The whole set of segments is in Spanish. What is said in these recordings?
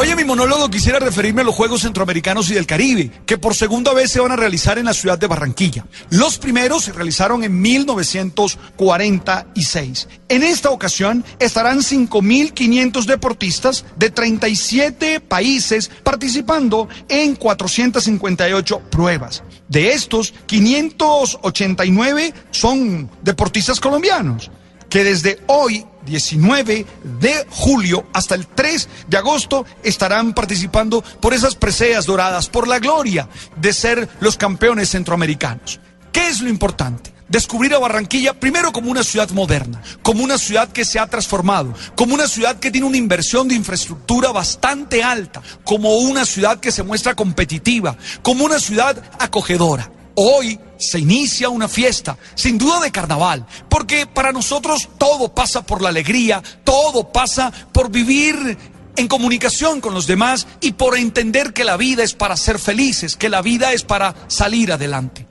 Hoy en mi monólogo quisiera referirme a los Juegos Centroamericanos y del Caribe, que por segunda vez se van a realizar en la ciudad de Barranquilla. Los primeros se realizaron en 1946. En esta ocasión estarán 5.500 deportistas de 37 países participando en 458 pruebas. De estos, 589 son deportistas colombianos que desde hoy 19 de julio hasta el 3 de agosto estarán participando por esas preseas doradas, por la gloria de ser los campeones centroamericanos. ¿Qué es lo importante? Descubrir a Barranquilla primero como una ciudad moderna, como una ciudad que se ha transformado, como una ciudad que tiene una inversión de infraestructura bastante alta, como una ciudad que se muestra competitiva, como una ciudad acogedora. Hoy se inicia una fiesta, sin duda de carnaval, porque para nosotros todo pasa por la alegría, todo pasa por vivir en comunicación con los demás y por entender que la vida es para ser felices, que la vida es para salir adelante.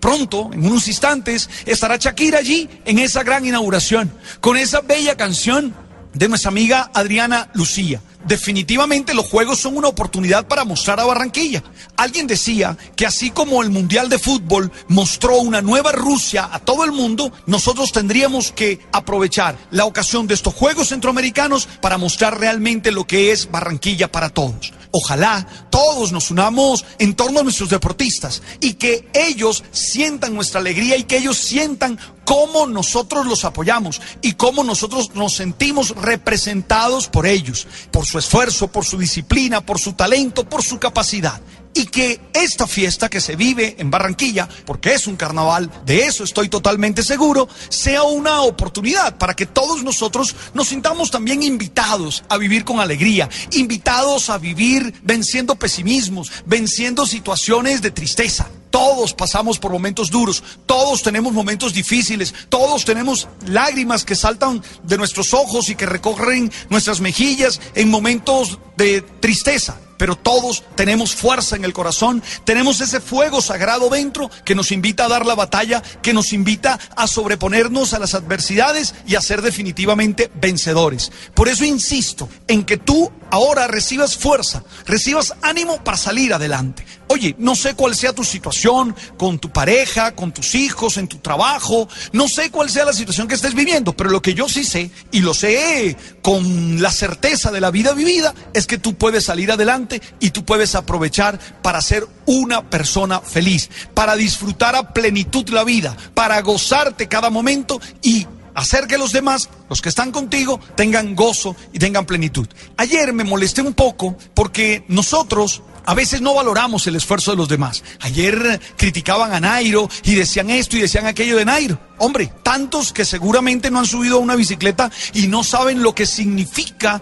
Pronto, en unos instantes, estará Shakira allí en esa gran inauguración, con esa bella canción de nuestra amiga Adriana Lucía. Definitivamente los Juegos son una oportunidad para mostrar a Barranquilla. Alguien decía que así como el Mundial de Fútbol mostró una nueva Rusia a todo el mundo, nosotros tendríamos que aprovechar la ocasión de estos Juegos Centroamericanos para mostrar realmente lo que es Barranquilla para todos. Ojalá todos nos unamos en torno a nuestros deportistas y que ellos sientan nuestra alegría y que ellos sientan cómo nosotros los apoyamos y cómo nosotros nos sentimos representados por ellos, por su esfuerzo, por su disciplina, por su talento, por su capacidad y que esta fiesta que se vive en Barranquilla, porque es un carnaval, de eso estoy totalmente seguro, sea una oportunidad para que todos nosotros nos sintamos también invitados a vivir con alegría, invitados a vivir venciendo pesimismos, venciendo situaciones de tristeza. Todos pasamos por momentos duros, todos tenemos momentos difíciles, todos tenemos lágrimas que saltan de nuestros ojos y que recorren nuestras mejillas en momentos de tristeza pero todos tenemos fuerza en el corazón, tenemos ese fuego sagrado dentro que nos invita a dar la batalla, que nos invita a sobreponernos a las adversidades y a ser definitivamente vencedores. Por eso insisto en que tú ahora recibas fuerza, recibas ánimo para salir adelante. Oye, no sé cuál sea tu situación con tu pareja, con tus hijos, en tu trabajo, no sé cuál sea la situación que estés viviendo, pero lo que yo sí sé, y lo sé con la certeza de la vida vivida, es que tú puedes salir adelante y tú puedes aprovechar para ser una persona feliz, para disfrutar a plenitud la vida, para gozarte cada momento y hacer que los demás, los que están contigo, tengan gozo y tengan plenitud. Ayer me molesté un poco porque nosotros a veces no valoramos el esfuerzo de los demás. Ayer criticaban a Nairo y decían esto y decían aquello de Nairo. Hombre, tantos que seguramente no han subido a una bicicleta y no saben lo que significa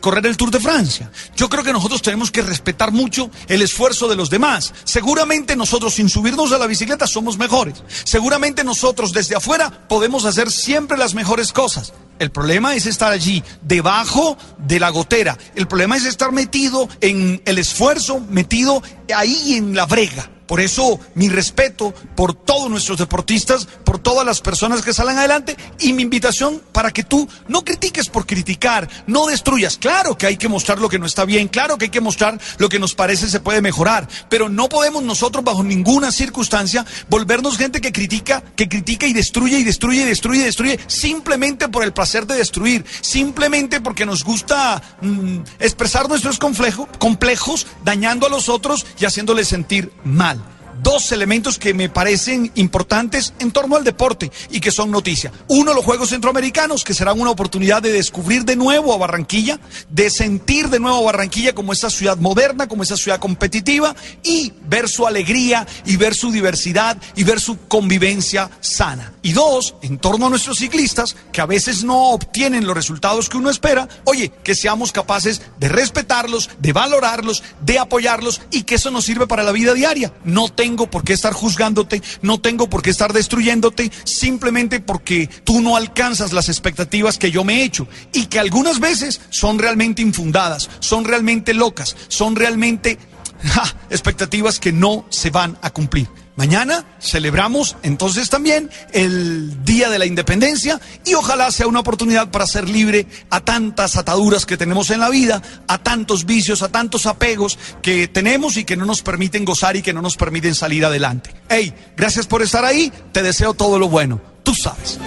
correr el Tour de Francia. Yo creo que nosotros tenemos que respetar mucho el esfuerzo de los demás. Seguramente nosotros sin subirnos a la bicicleta somos mejores. Seguramente nosotros desde afuera podemos hacer siempre las mejores cosas. El problema es estar allí, debajo de la gotera. El problema es estar metido en el esfuerzo, metido ahí en la brega. Por eso mi respeto por todos nuestros deportistas, por todas las personas que salen adelante y mi invitación para que tú no critiques por criticar, no destruyas. Claro que hay que mostrar lo que no está bien, claro que hay que mostrar lo que nos parece se puede mejorar, pero no podemos nosotros bajo ninguna circunstancia volvernos gente que critica, que critica y destruye y destruye y destruye y destruye simplemente por el placer de destruir, simplemente porque nos gusta mm, expresar nuestros complejos dañando a los otros y haciéndoles sentir mal dos elementos que me parecen importantes en torno al deporte y que son noticia. Uno, los Juegos Centroamericanos, que serán una oportunidad de descubrir de nuevo a Barranquilla, de sentir de nuevo a Barranquilla como esa ciudad moderna, como esa ciudad competitiva y ver su alegría y ver su diversidad y ver su convivencia sana. Y dos, en torno a nuestros ciclistas, que a veces no obtienen los resultados que uno espera, oye, que seamos capaces de respetarlos, de valorarlos, de apoyarlos y que eso nos sirve para la vida diaria. No tengo por qué estar juzgándote, no tengo por qué estar destruyéndote, simplemente porque tú no alcanzas las expectativas que yo me he hecho y que algunas veces son realmente infundadas, son realmente locas, son realmente expectativas que no se van a cumplir. Mañana celebramos entonces también el Día de la Independencia y ojalá sea una oportunidad para ser libre a tantas ataduras que tenemos en la vida, a tantos vicios, a tantos apegos que tenemos y que no nos permiten gozar y que no nos permiten salir adelante. Hey, gracias por estar ahí, te deseo todo lo bueno, tú sabes.